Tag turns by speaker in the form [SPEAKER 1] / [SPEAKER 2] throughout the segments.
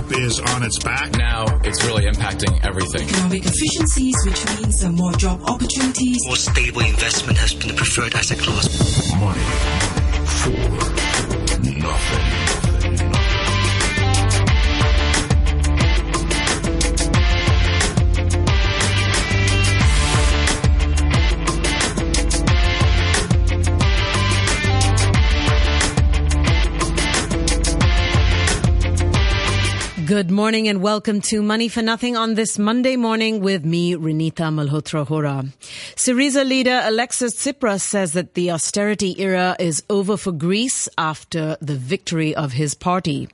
[SPEAKER 1] Europe is on its back.
[SPEAKER 2] Now it's really impacting everything.
[SPEAKER 3] Economic efficiencies, which means more job opportunities.
[SPEAKER 4] More stable investment has been the preferred asset class.
[SPEAKER 5] Money for nothing.
[SPEAKER 6] Good morning and welcome to Money for Nothing on this Monday morning with me, Renita Malhotra Hora. Syriza leader Alexis Tsipras says that the austerity era is over for Greece after the victory of his party.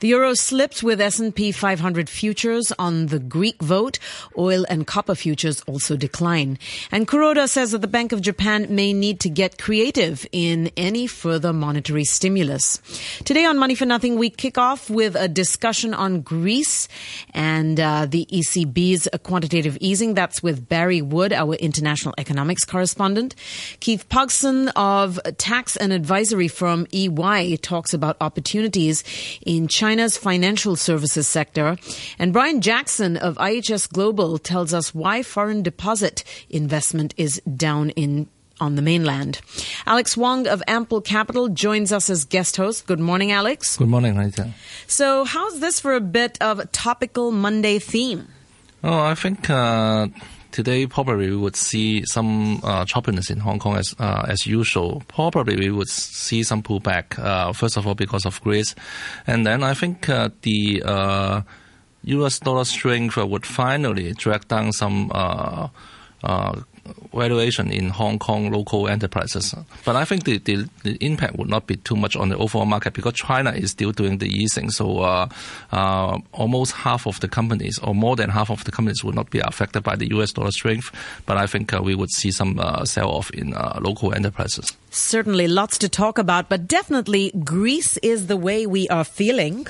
[SPEAKER 6] The euro slips with S&P 500 futures on the Greek vote. Oil and copper futures also decline. And Kuroda says that the Bank of Japan may need to get creative in any further monetary stimulus. Today on Money for Nothing, we kick off with a discussion on Greece and uh, the ECB's quantitative easing. That's with Barry Wood, our international economics correspondent. Keith Pogson of tax and advisory firm EY talks about opportunities in China's financial services sector. And Brian Jackson of IHS Global tells us why foreign deposit investment is down in on the mainland. Alex Wong of Ample Capital joins us as guest host. Good morning, Alex.
[SPEAKER 7] Good morning, Anita.
[SPEAKER 6] So, how's this for a bit of a topical Monday theme?
[SPEAKER 7] Oh, I think uh, today probably we would see some uh, choppiness in Hong Kong as uh, as usual. Probably we would see some pullback. Uh, first of all, because of Greece, and then I think uh, the uh, U.S. dollar strength would finally drag down some. Valuation in Hong Kong local enterprises, but I think the, the, the, impact would not be too much on the overall market because China is still doing the easing. So uh, uh, almost half of the companies, or more than half of the companies, would not be affected by the U.S. dollar strength. But I think uh, we would see some sell off in local enterprises.
[SPEAKER 6] Certainly, lots to talk about, but definitely Greece is the way we are feeling.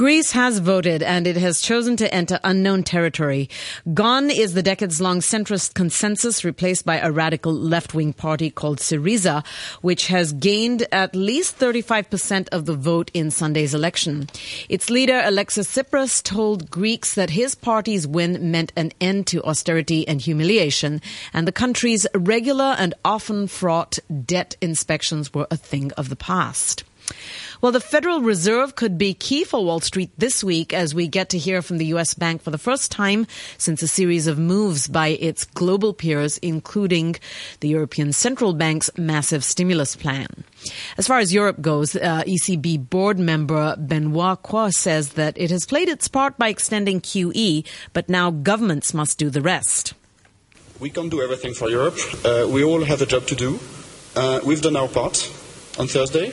[SPEAKER 6] Greece has voted and it has chosen to enter unknown territory. Gone is the decades-long centrist consensus replaced by a radical left-wing party called Syriza, which has gained at least 35% of the vote in Sunday's election. Its leader, Alexis Tsipras, told Greeks that his party's win meant an end to austerity and humiliation, and the country's regular and often fraught debt inspections were a thing of the past. Well, the Federal Reserve could be key for Wall Street this week as we get to hear from the U.S. Bank for the first time since a series of moves by its global peers, including the European Central Bank's massive stimulus plan. As far as Europe goes, uh, ECB board member Benoit Cœuré says that it has played its part by extending QE, but now governments must do the rest.
[SPEAKER 8] We can't do everything for Europe. Uh, we all have a job to do. Uh, we've done our part on Thursday.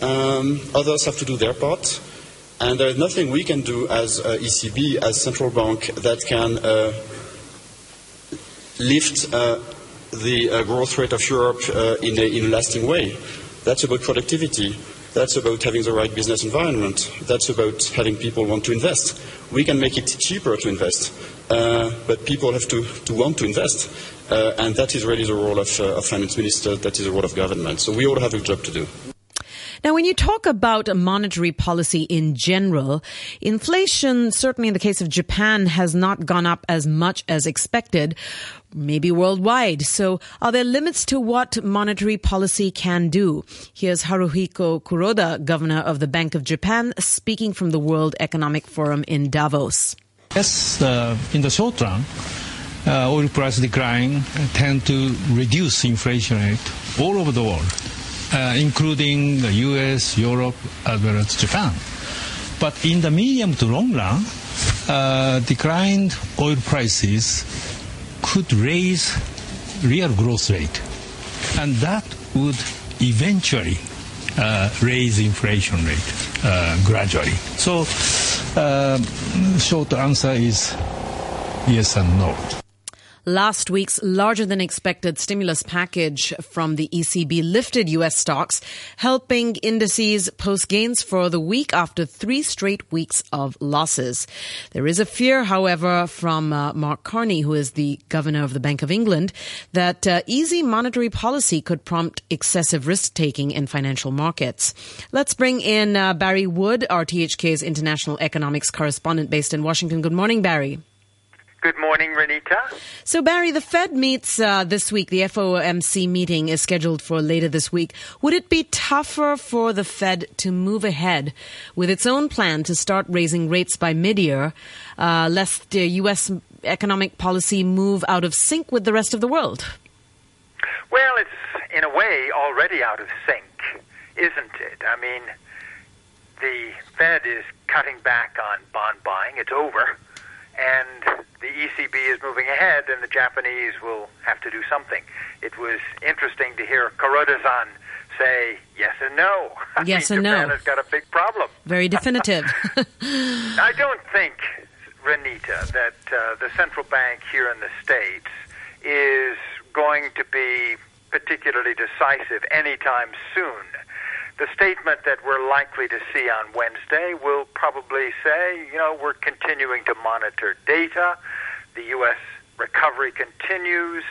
[SPEAKER 8] Um, others have to do their part. And there is nothing we can do as uh, ECB, as central bank, that can uh, lift uh, the uh, growth rate of Europe uh, in a, in, a, lasting way. That's about productivity. That's about having the right business environment. That's about having people want to invest. We can make it cheaper to invest, uh, but people have to, to want to invest. and that is really the role of, of finance minister, that is the role of government. So we all have a job to do.
[SPEAKER 6] Now, when you talk about monetary policy in general, inflation, certainly in the case of Japan, has not gone up as much as expected, maybe worldwide. So are there limits to what monetary policy can do? Here's Haruhiko Kuroda, governor of the Bank of Japan, speaking from the World Economic Forum in Davos.
[SPEAKER 9] Yes, uh, in the short run, uh, oil price decline tend to reduce inflation rate all over the world uh, including the US, Europe, as well as Japan. But in the medium to long run, uh, declined oil prices could raise real growth rate, and that would eventually uh, raise inflation rate uh, gradually. So, uh, short answer is yes and no.
[SPEAKER 6] Last week's larger than expected stimulus package from the ECB lifted U.S. stocks, helping indices post gains for the week after three straight weeks of losses. There is a fear, however, from uh, Mark Carney, who is the governor of the Bank of England, that uh, easy monetary policy could prompt excessive risk taking in financial markets. Let's bring in uh, Barry Wood, RTHK's international economics correspondent based in Washington. Good morning, Barry.
[SPEAKER 1] Good morning, Renita.
[SPEAKER 6] So, Barry, the Fed meets uh, this week. The FOMC meeting is scheduled for later this week. Would it be tougher for the Fed to move ahead with its own plan to start raising rates by mid-year, uh, lest the U.S. economic policy move out of sync with the rest of the world?
[SPEAKER 1] Well, it's in a way already out of sync, isn't it? I mean, the Fed is cutting back on bond buying. It's over. And the ECB is moving ahead, and the Japanese will have to do something. It was interesting to hear Kuroda-san say yes and no.
[SPEAKER 6] Yes
[SPEAKER 1] I mean,
[SPEAKER 6] and
[SPEAKER 1] Japan
[SPEAKER 6] no.
[SPEAKER 1] has got a big problem.
[SPEAKER 6] Very definitive.
[SPEAKER 1] I don't think, Renita, that uh, the central bank here in the States is going to be particularly decisive anytime soon. The statement that we're likely to see on Wednesday will probably say, you know, we're continuing to monitor data. The U.S. recovery continues.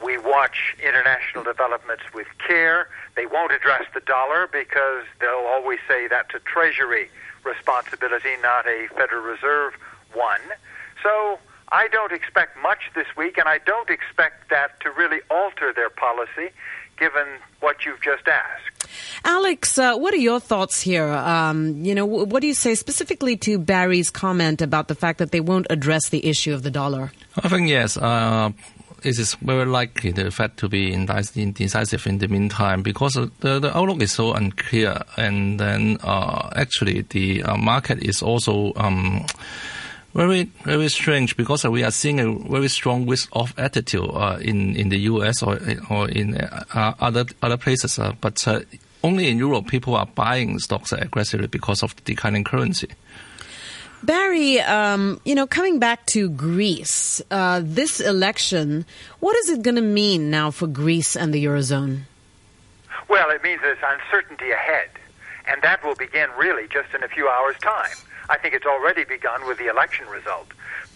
[SPEAKER 1] We watch international developments with care. They won't address the dollar because they'll always say that's a Treasury responsibility, not a Federal Reserve one. So I don't expect much this week, and I don't expect that to really alter their policy given what you've just asked.
[SPEAKER 6] Alex, uh, what are your thoughts here? Um, you know, what do you say specifically to Barry's comment about the fact that they won't address the issue of the dollar?
[SPEAKER 7] I think yes. Uh, it is very likely the Fed to be indecisive in the meantime because the, the outlook is so unclear, and then uh, actually the uh, market is also. Um, very very strange because we are seeing a very strong risk-off attitude uh, in in the U.S. or or in uh, other other places, uh, but uh, only in Europe people are buying stocks aggressively because of the declining currency.
[SPEAKER 6] Barry, um, you know, coming back to Greece, uh, this election, what is it going to mean now for Greece and the eurozone?
[SPEAKER 1] Well, it means there's uncertainty ahead, and that will begin really just in a few hours' time. I think it's already begun with the election result.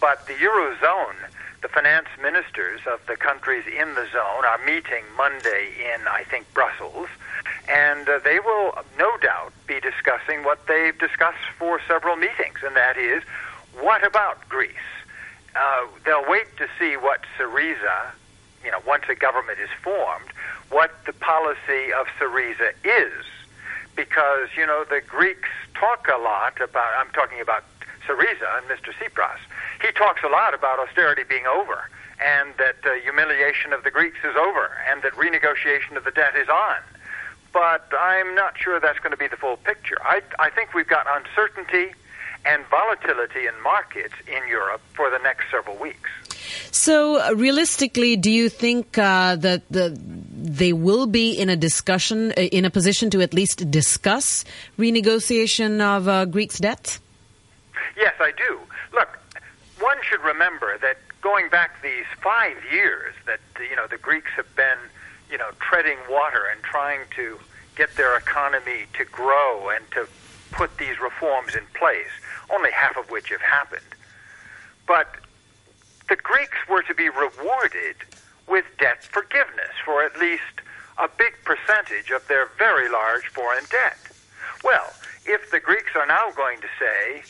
[SPEAKER 1] But the Eurozone, the finance ministers of the countries in the zone are meeting Monday in, I think, Brussels, and uh, they will no doubt be discussing what they've discussed for several meetings, and that is, what about Greece? Uh, they'll wait to see what Syriza, you know, once a government is formed, what the policy of Syriza is because you know the Greeks talk a lot about. I'm talking about Syriza and Mr. Tsipras. He talks a lot about austerity being over, and that uh, humiliation of the Greeks is over, and that renegotiation of the debt is on. But I'm not sure that's going to be the full picture. I, I think we've got uncertainty and volatility in markets in Europe for the next several weeks.
[SPEAKER 6] So, uh, realistically, do you think uh, that the, they will be in a discussion, uh, in a position to at least discuss renegotiation of uh, Greeks' debt?
[SPEAKER 1] Yes, I do. Look, one should remember that going back these five years, that you know the Greeks have been, you know, treading water and trying to get their economy to grow and to put these reforms in place. Only half of which have happened. But the Greeks were to be rewarded with debt forgiveness for at least a big percentage of their very large foreign debt. Well, if the Greeks are now going to say,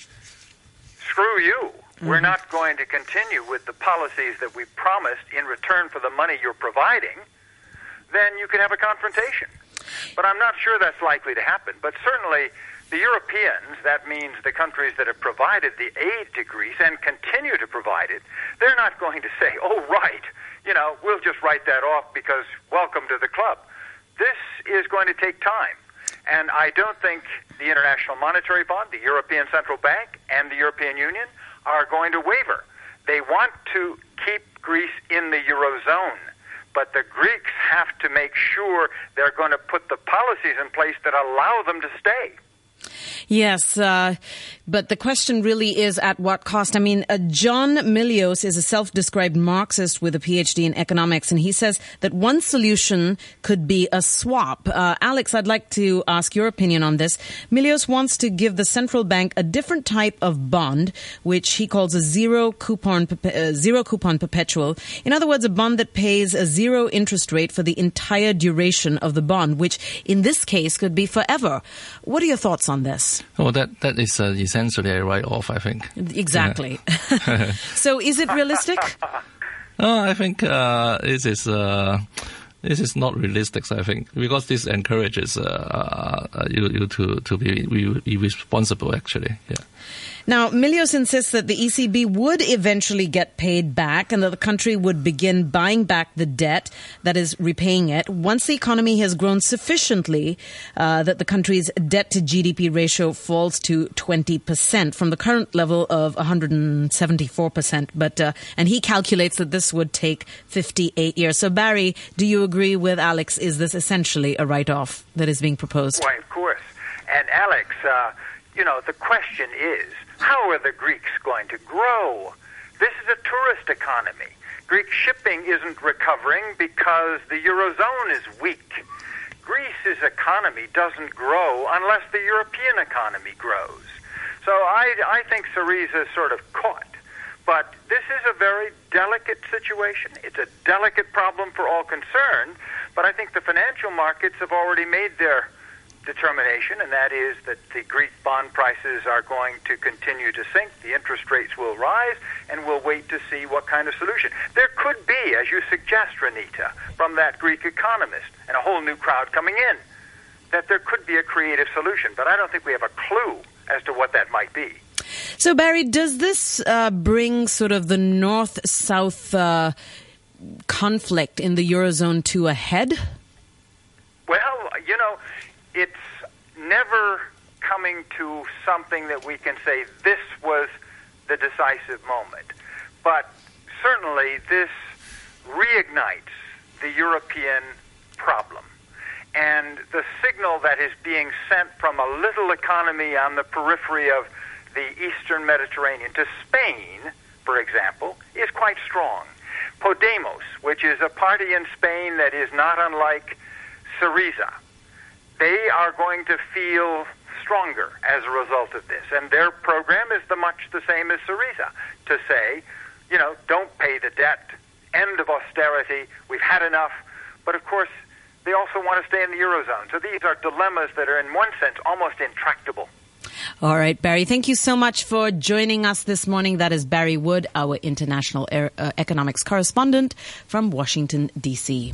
[SPEAKER 1] screw you, mm-hmm. we're not going to continue with the policies that we promised in return for the money you're providing, then you can have a confrontation. But I'm not sure that's likely to happen. But certainly, the Europeans, that means the countries that have provided the aid to Greece and continue to provide it, they're not going to say, oh, right, you know, we'll just write that off because welcome to the club. This is going to take time. And I don't think the International Monetary Fund, the European Central Bank, and the European Union are going to waver. They want to keep Greece in the Eurozone. But the Greeks have to make sure they're going to put the policies in place that allow them to stay.
[SPEAKER 6] Yes, uh, but the question really is at what cost? I mean, uh, John Milios is a self-described Marxist with a PhD in economics, and he says that one solution could be a swap. Uh, Alex, I'd like to ask your opinion on this. Milios wants to give the central bank a different type of bond, which he calls a zero coupon, uh, zero coupon perpetual. In other words, a bond that pays a zero interest rate for the entire duration of the bond, which in this case could be forever. What are your thoughts on this?
[SPEAKER 7] Oh, that that is uh, essentially a write-off, I think.
[SPEAKER 6] Exactly. so, is it realistic?
[SPEAKER 7] Oh, I think uh, this is. Uh, this is not realistic, I think, because this encourages uh, uh, you, you to, to be, be responsible, actually. Yeah.
[SPEAKER 6] Now, Milios insists that the ECB would eventually get paid back and that the country would begin buying back the debt that is repaying it once the economy has grown sufficiently uh, that the country's debt to GDP ratio falls to 20% from the current level of 174%. But, uh, and he calculates that this would take 58 years. So, Barry, do you agree with Alex? Is this essentially a write off that is being proposed?
[SPEAKER 1] Why, of course. And Alex, uh, you know, the question is how are the Greeks going to grow? This is a tourist economy. Greek shipping isn't recovering because the Eurozone is weak. Greece's economy doesn't grow unless the European economy grows. So I, I think Syriza is sort of caught. But this is a very delicate situation. It's a delicate problem for all concerned. But I think the financial markets have already made their determination, and that is that the Greek bond prices are going to continue to sink, the interest rates will rise, and we'll wait to see what kind of solution. There could be, as you suggest, Renita, from that Greek economist, and a whole new crowd coming in, that there could be a creative solution, but I don't think we have a clue as to what that might be.
[SPEAKER 6] So, Barry, does this uh, bring sort of the north south uh, conflict in the Eurozone to a head?
[SPEAKER 1] Well, you know, it's never coming to something that we can say this was the decisive moment. But certainly this reignites the European problem. And the signal that is being sent from a little economy on the periphery of the eastern Mediterranean to Spain, for example, is quite strong. Podemos, which is a party in Spain that is not unlike Syriza, they are going to feel stronger as a result of this. And their program is the much the same as Syriza to say, you know, don't pay the debt, end of austerity, we've had enough. But of course, they also want to stay in the Eurozone. So these are dilemmas that are, in one sense, almost intractable.
[SPEAKER 6] All right, Barry, thank you so much for joining us this morning. That is Barry Wood, our international uh, economics correspondent from Washington, D.C.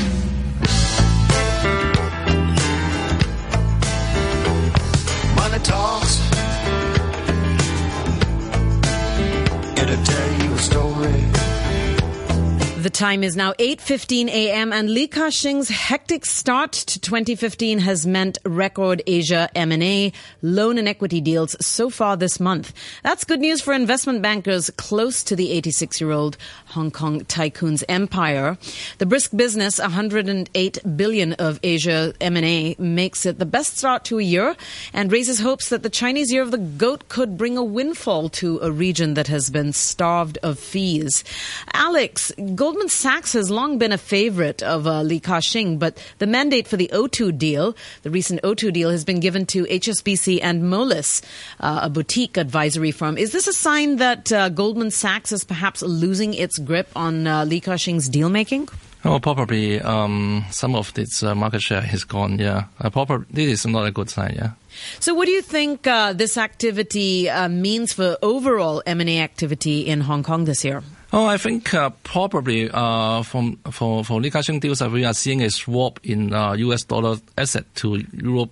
[SPEAKER 6] The time is now 8:15 a.m. and Li Ka-shing's hectic start to 2015 has meant record Asia M&A loan and equity deals so far this month. That's good news for investment bankers close to the 86-year-old Hong Kong tycoon's empire. The brisk business, 108 billion of Asia M&A, makes it the best start to a year and raises hopes that the Chinese Year of the Goat could bring a windfall to a region that has been starved of fees. Alex, gold Goldman Sachs has long been a favorite of uh, Li Ka-shing, but the mandate for the O2 deal, the recent O2 deal, has been given to HSBC and Moelis, uh, a boutique advisory firm. Is this a sign that uh, Goldman Sachs is perhaps losing its grip on uh, Li Ka-shing's deal making?
[SPEAKER 7] Oh, probably um, some of its uh, market share has gone. Yeah, uh, probably this is not a good sign. Yeah.
[SPEAKER 6] So, what do you think uh, this activity uh, means for overall M and A activity in Hong Kong this year?
[SPEAKER 7] Oh, I think uh, probably uh, from for for Li Ka-shing deals, uh, we are seeing a swap in uh, U.S. dollar asset to Europe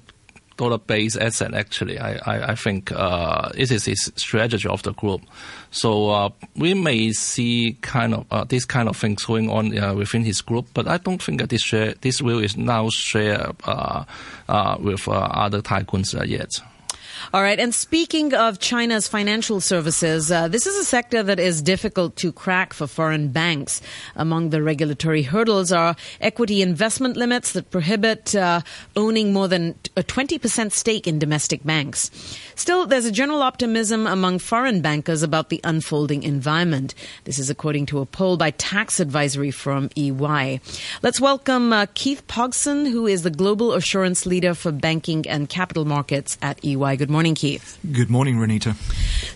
[SPEAKER 7] dollar based asset. Actually, I I, I think uh, it is a strategy of the group. So uh, we may see kind of uh, this kind of things going on within his group, but I don't think that this share this will is now share uh, uh, with other tycoons yet.
[SPEAKER 6] All right. And speaking of China's financial services, uh, this is a sector that is difficult to crack for foreign banks. Among the regulatory hurdles are equity investment limits that prohibit uh, owning more than a 20% stake in domestic banks. Still, there's a general optimism among foreign bankers about the unfolding environment. This is according to a poll by tax advisory firm EY. Let's welcome uh, Keith Pogson, who is the global assurance leader for banking and capital markets at EY. Good morning, Keith.
[SPEAKER 10] Good morning, Renita.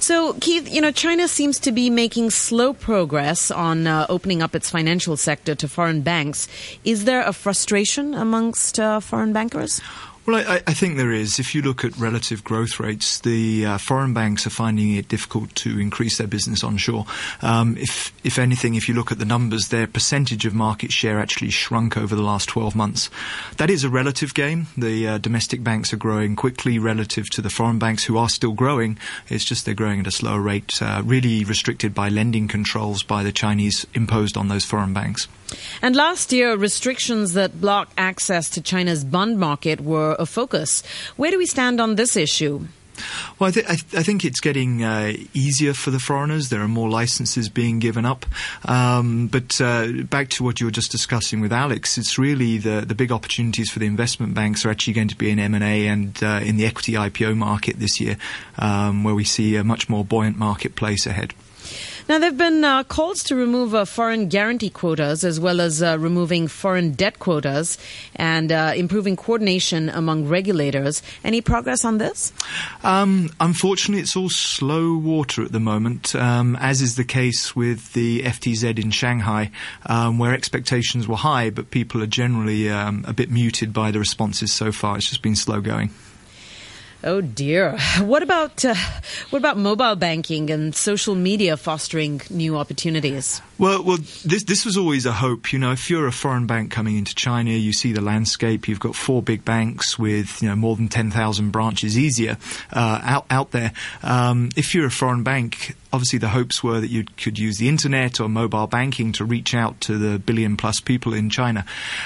[SPEAKER 6] So, Keith, you know, China seems to be making slow progress on uh, opening up its financial sector to foreign banks. Is there a frustration amongst uh, foreign bankers?
[SPEAKER 10] Well, I, I, think there is. If you look at relative growth rates, the uh, foreign banks are finding it difficult to increase their business onshore. Um, if, if anything, if you look at the numbers, their percentage of market share actually shrunk over the last 12 months. That is a relative game. The uh, domestic banks are growing quickly relative to the foreign banks, who are still growing. It's just they're growing at a slower rate, uh, really restricted by lending controls by the Chinese imposed on those foreign banks.
[SPEAKER 6] And last year, restrictions that block access to China's bond market were a focus. Where do we stand on this issue?
[SPEAKER 10] Well, I, th- I, th- I, think it's getting uh, easier for the foreigners. There are more licenses being given up. Um, but uh, back to what you were just discussing with Alex, it's really the, the big opportunities for the investment banks are actually going to be in M&A and uh, in the equity IPO market this year, um, where we see a much more buoyant marketplace ahead.
[SPEAKER 6] Now, there have been uh, calls to remove uh, foreign guarantee quotas as well as uh, removing foreign debt quotas and uh, improving coordination among regulators. Any progress on this?
[SPEAKER 10] Um, unfortunately, it's all slow water at the moment, um, as is the case with the FTZ in Shanghai, um, where expectations were high, but people are generally um, a bit muted by the responses so far. It's just been slow going.
[SPEAKER 6] Oh dear. What about uh, what about mobile banking and social media fostering new opportunities?
[SPEAKER 10] Well, well, this this was always a hope. You know, if you're a foreign bank coming into China, you see the landscape. You've got four big banks with you know more than ten thousand branches easier uh, out out there. Um, if you're a foreign bank, obviously the hopes were that you could use the internet or mobile banking to reach out to the billion plus people in China.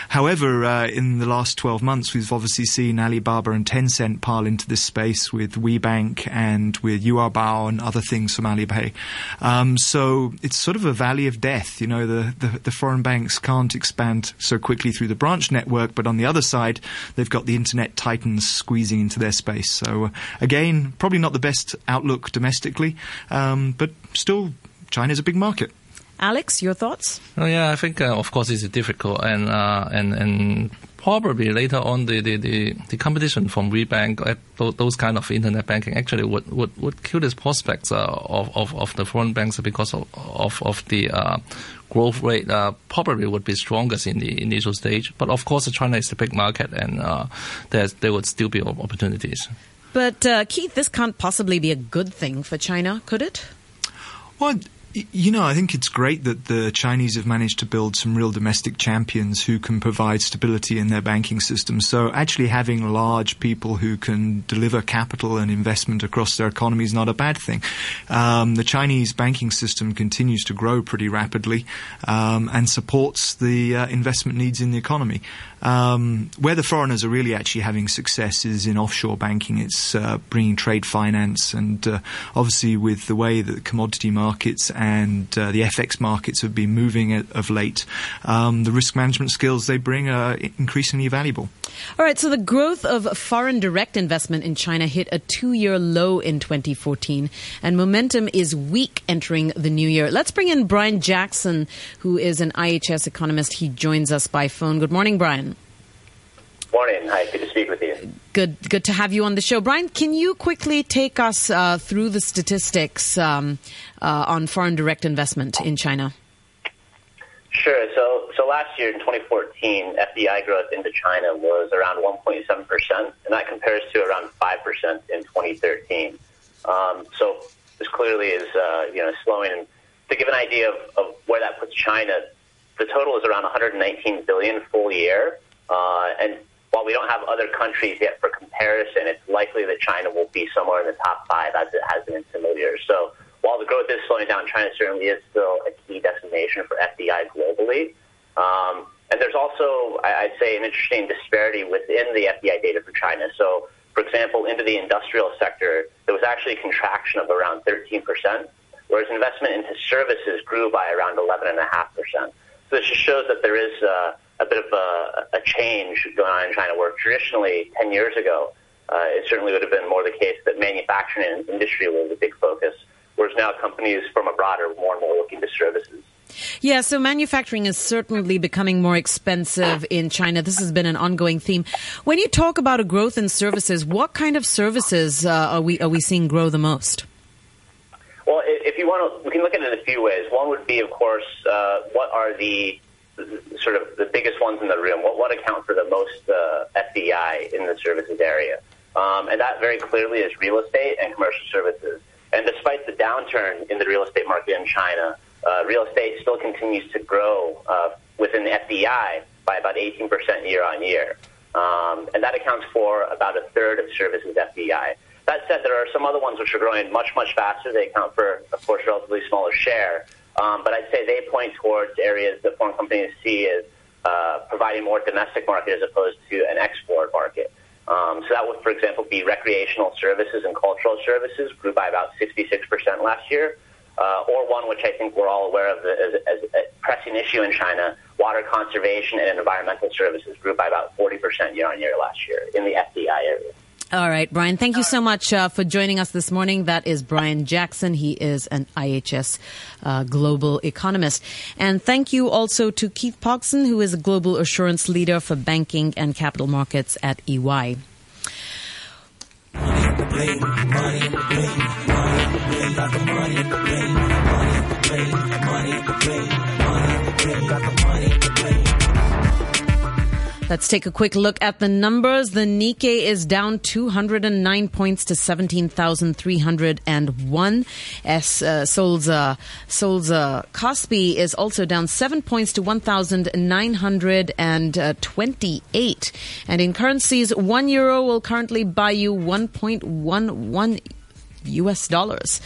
[SPEAKER 10] However, uh, in the last 12 months, we've obviously seen Alibaba and Tencent pile into this space with WeBank and with Yu'ebao and other things from Alipay. Um, so it's sort of a valley of death. You know, the, the, the foreign banks can't expand so quickly through the branch network, but on the other side, they've got the internet titans squeezing into their space. So uh, again, probably not the best outlook domestically. Um, but still, China's a big market.
[SPEAKER 6] Alex, your thoughts?
[SPEAKER 7] Oh, yeah, I think uh, of course it's difficult, and uh, and and probably later on the, the, the, the competition from WeBank, uh, those kind of internet banking actually would, would, would kill the prospects uh, of, of, of the foreign banks because of of, of the uh, growth rate uh, probably would be strongest in the initial stage. But of course, China is a big market, and uh, there would still be opportunities.
[SPEAKER 6] But uh, Keith, this can't possibly be a good thing for China, could it?
[SPEAKER 10] Well, you know, I think it's great that the Chinese have managed to build some real domestic champions who can provide stability in their banking system. So actually having large people who can deliver capital and investment across their economy is not a bad thing. Um, the Chinese banking system continues to grow pretty rapidly um, and supports the uh, investment needs in the economy. Um, where the foreigners are really actually having success is in offshore banking. It's uh, bringing trade finance, and uh, obviously with the way that commodity markets and uh, the FX markets have been moving of late, um, the risk management skills they bring are increasingly valuable.
[SPEAKER 6] All right, so the growth of foreign direct investment in China hit a two-year low in 2014, and momentum is weak entering the new year. Let's bring in Brian Jackson, who is an IHS economist. He joins us by phone. Good morning, Brian.
[SPEAKER 11] Morning. Hi, good to speak with you.
[SPEAKER 6] Good, good to have you on the show, Brian. Can you quickly take us uh, through the statistics um, uh, on foreign direct investment in China?
[SPEAKER 11] Sure. So, so last year in 2014, FDI growth into China was around 1.7 percent, and that compares to around 5 percent in 2013. Um, so this clearly is uh, you know slowing. And to give an idea of, of where that puts China, the total is around 119 billion full year, uh, and while we don't have other countries yet for comparison, it's likely that China will be somewhere in the top five as it has been in similar years. So while the growth is slowing down, China certainly is still a key destination for FDI globally. Um, and there's also, I'd say, an interesting disparity within the FDI data for China. So, for example, into the industrial sector, there was actually a contraction of around 13%, whereas investment into services grew by around 11.5%. So this just shows that there is uh, a bit of a, a, change going on in China, where traditionally, 10 years ago, uh, it certainly would have been more the case that manufacturing and industry was a big focus, whereas now companies from abroad are more and more looking to services.
[SPEAKER 6] Yeah, so manufacturing is certainly becoming more expensive in China. This has been an ongoing theme. When you talk about a growth in services, what kind of services uh, are we are we seeing grow the most?
[SPEAKER 11] Well, if you want to, we can look at it in a few ways. One would be, of course, uh, what are the sort of the biggest ones in the room? What what account for the most uh, FDI in the services area? Um, and that very clearly is real estate and commercial services. And despite the downturn in the real estate market in China, uh, real estate still continues to grow uh, within FDI by about 18% year on year. Um, and that accounts for about a third of services FDI. That said, there are some other ones which are growing much, much faster. They account for, of course, relatively smaller share. Um, but I'd say they point towards areas that foreign companies see as uh, providing more domestic market as opposed to an export market. Um, so that would, for example, be recreational services and cultural services grew by about 66% last year uh, or one which I think we're all aware of as, as a pressing issue in China, water conservation and environmental services grew by about 40% year on year last year in the FDI area.
[SPEAKER 6] All right, Brian, thank you so much uh, for joining us this morning. That is Brian Jackson. He is an IHS uh, global economist. And thank you also to Keith Pogson, who is a global assurance leader for banking and capital markets at EY. Let's take a quick look at the numbers. The Nikkei is down 209 points to 17,301. S, uh, Seoul's uh, Kospi is also down 7 points to 1,928. And in currencies, 1 euro will currently buy you 1.11 US dollars.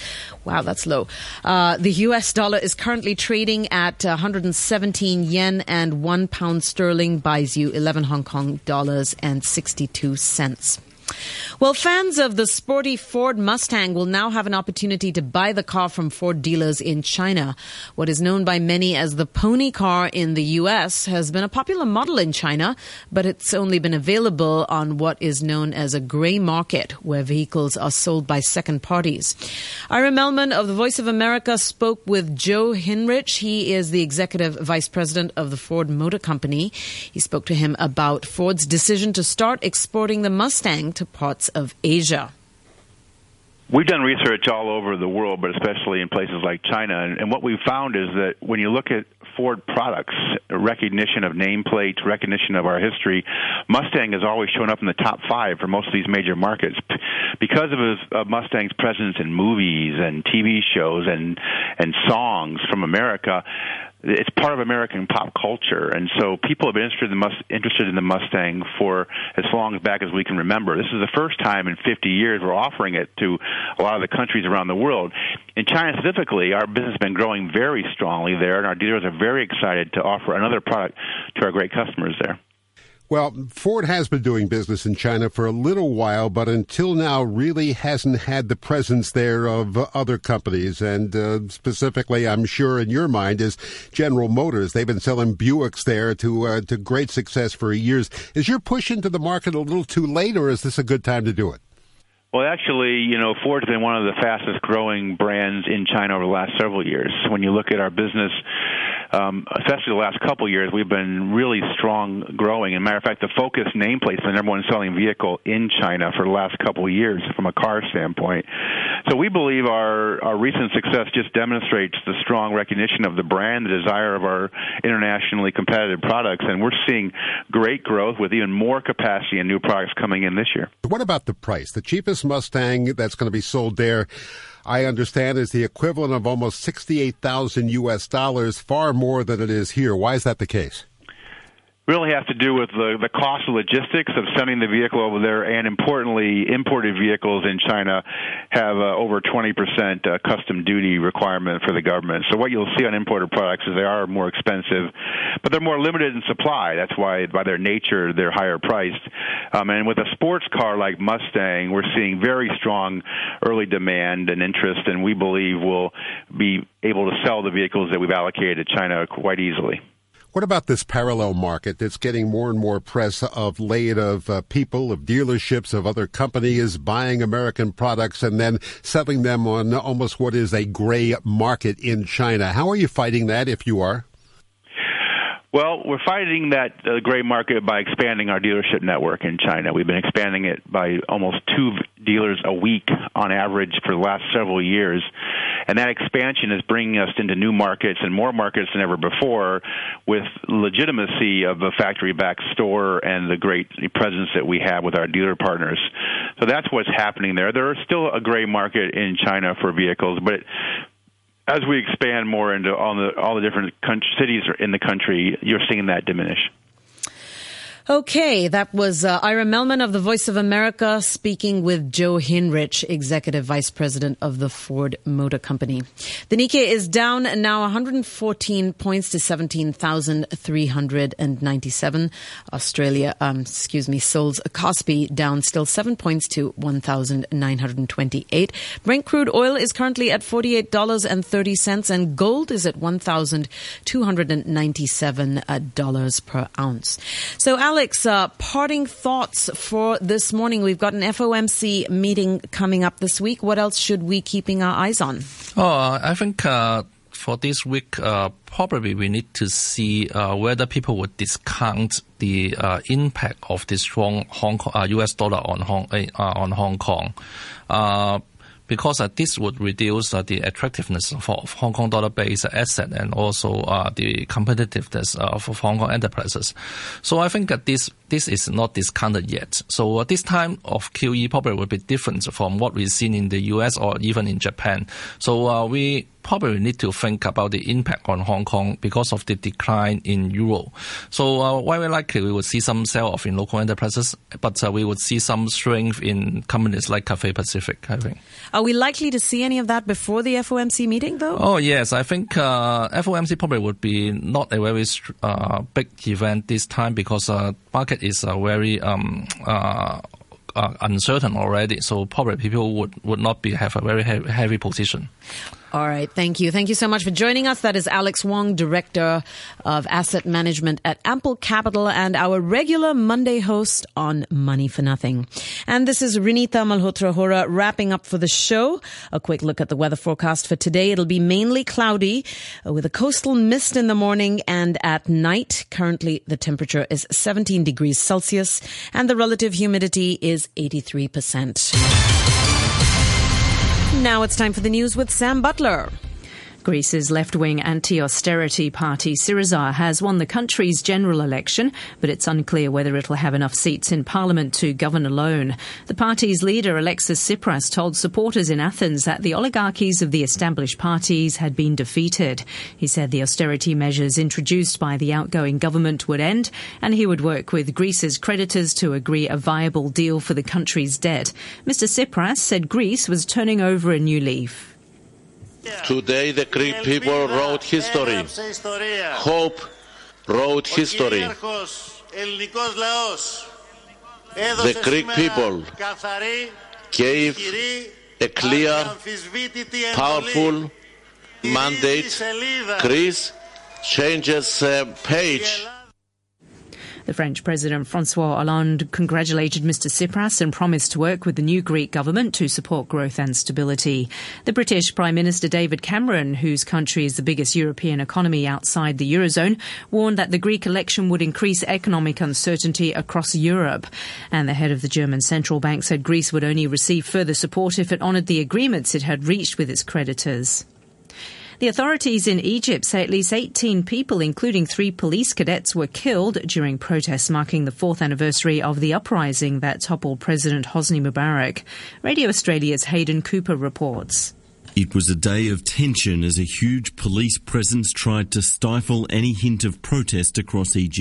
[SPEAKER 6] Wow, that's low. Uh, the US dollar is currently trading at 117 yen and one pound sterling buys you 11 Hong Kong dollars and 62 cents. Well, fans of the sporty Ford Mustang will now have an opportunity to buy the car from Ford dealers in China. What is known by many as the pony car in the U.S. has been a popular model in China, but it's only been available on what is known as a gray market, where vehicles are sold by second parties. Ira Mellman of the Voice of America spoke with Joe Hinrich. He is the executive vice president of the Ford Motor Company. He spoke to him about Ford's decision to start exporting the Mustang to parts of Asia.
[SPEAKER 12] We've done research all over the world, but especially in places like China. And, what we've found is that when you look at Ford products, recognition of nameplates, recognition of our history, Mustang has always shown up in the top five for most of these major markets because of his, uh, Mustang's presence in movies and TV shows and and songs from America it's part of American pop culture, and so people have been interested in the, Must- interested in the Mustang for as long back as we can remember. This is the first time in 50 years we're offering it to a lot of the countries around the world. In China specifically, our business has been growing very strongly there, and our dealers are very excited to offer another product to our great customers there.
[SPEAKER 13] Well, Ford has been doing business in China for a little while, but until now really hasn't had the presence there of other companies. And uh, specifically, I'm sure in your mind is General Motors. They've been selling Buicks there to uh, to great success for years. Is your push into the market a little too late, or is this a good time to do it?
[SPEAKER 12] Well, actually, you know, Ford's been one of the fastest growing brands in China over the last several years. When you look at our business um, especially the last couple years, we've been really strong growing. As a matter of fact, the Focus nameplate is the number one selling vehicle in China for the last couple of years from a car standpoint. So we believe our, our recent success just demonstrates the strong recognition of the brand, the desire of our internationally competitive products, and we're seeing great growth with even more capacity and new products coming in this year.
[SPEAKER 13] What about the price? The cheapest Mustang that's going to be sold there I understand is the equivalent of almost 68,000 US dollars, far more than it is here. Why is that the case?
[SPEAKER 12] Really has to do with the, the cost of logistics of sending the vehicle over there, and importantly, imported vehicles in China have uh, over 20% uh, custom duty requirement for the government. So what you'll see on imported products is they are more expensive, but they're more limited in supply. That's why, by their nature, they're higher priced. Um, and with a sports car like Mustang, we're seeing very strong early demand and interest, and we believe we'll be able to sell the vehicles that we've allocated to China quite easily.
[SPEAKER 13] What about this parallel market that's getting more and more press of late of uh, people, of dealerships, of other companies buying American products and then selling them on almost what is a gray market in China? How are you fighting that if you are?
[SPEAKER 12] Well, we're fighting that uh, gray market by expanding our dealership network in China. We've been expanding it by almost two dealers a week on average for the last several years. And that expansion is bringing us into new markets and more markets than ever before with legitimacy of a factory backed store and the great presence that we have with our dealer partners. So that's what's happening there. There is still a gray market in China for vehicles, but as we expand more into all the all the different country, cities in the country, you're seeing that diminish.
[SPEAKER 6] Okay, that was uh, Ira Mellman of the Voice of America speaking with Joe Hinrich, Executive Vice President of the Ford Motor Company. The Nikkei is down now 114 points to 17,397. Australia, um, excuse me, Seoul's Kospi down still 7 points to 1,928. Brent crude oil is currently at $48.30 and gold is at $1,297 per ounce. So, Alex, uh, parting thoughts for this morning. We've got an FOMC meeting coming up this week. What else should we keeping our eyes on?
[SPEAKER 7] Oh, I think uh, for this week, uh, probably we need to see uh, whether people would discount the uh, impact of the strong Hong Kong, U.S. dollar on Hong on Hong Kong because uh, this would reduce uh, the attractiveness for Hong Kong dollar-based asset and also uh, the competitiveness of Hong Kong enterprises. So I think that this this is not discounted yet. So this time of QE probably will be different from what we've seen in the US or even in Japan. So we probably need to think about the impact on Hong Kong because of the decline in euro. So uh, very likely we would see some sell-off in local enterprises, but uh, we would see some strength in companies like Cathay Pacific, I think.
[SPEAKER 6] Are we likely to see any of that before the FOMC meeting, though?
[SPEAKER 7] Oh, yes. I think uh, FOMC probably would be not a very uh, big event this time because uh, market is uh, very um, uh, uh, uncertain already. So probably people would, would not be have a very heavy, heavy position.
[SPEAKER 6] All right. Thank you. Thank you so much for joining us. That is Alex Wong, Director of Asset Management at Ample Capital and our regular Monday host on Money for Nothing. And this is Rinita Malhotra Hora wrapping up for the show. A quick look at the weather forecast for today. It'll be mainly cloudy with a coastal mist in the morning and at night. Currently the temperature is 17 degrees Celsius and the relative humidity is 83%. Now it's time for the news with Sam Butler.
[SPEAKER 14] Greece's left wing anti austerity party Syriza has won the country's general election, but it's unclear whether it'll have enough seats in parliament to govern alone. The party's leader, Alexis Tsipras, told supporters in Athens that the oligarchies of the established parties had been defeated. He said the austerity measures introduced by the outgoing government would end, and he would work with Greece's creditors to agree a viable deal for the country's debt. Mr. Tsipras said Greece was turning over a new leaf.
[SPEAKER 15] Today the Greek people wrote history. Hope wrote history. The Greek people gave a clear, powerful mandate. Greece changes uh, page.
[SPEAKER 14] The French President Francois Hollande congratulated Mr Tsipras and promised to work with the new Greek government to support growth and stability. The British Prime Minister David Cameron, whose country is the biggest European economy outside the Eurozone, warned that the Greek election would increase economic uncertainty across Europe. And the head of the German central bank said Greece would only receive further support if it honoured the agreements it had reached with its creditors. The authorities in Egypt say at least 18 people, including three police cadets, were killed during protests marking the fourth anniversary of the uprising that toppled President Hosni Mubarak. Radio Australia's Hayden Cooper reports.
[SPEAKER 16] It was a day of tension as a huge police presence tried to stifle any hint of protest across Egypt.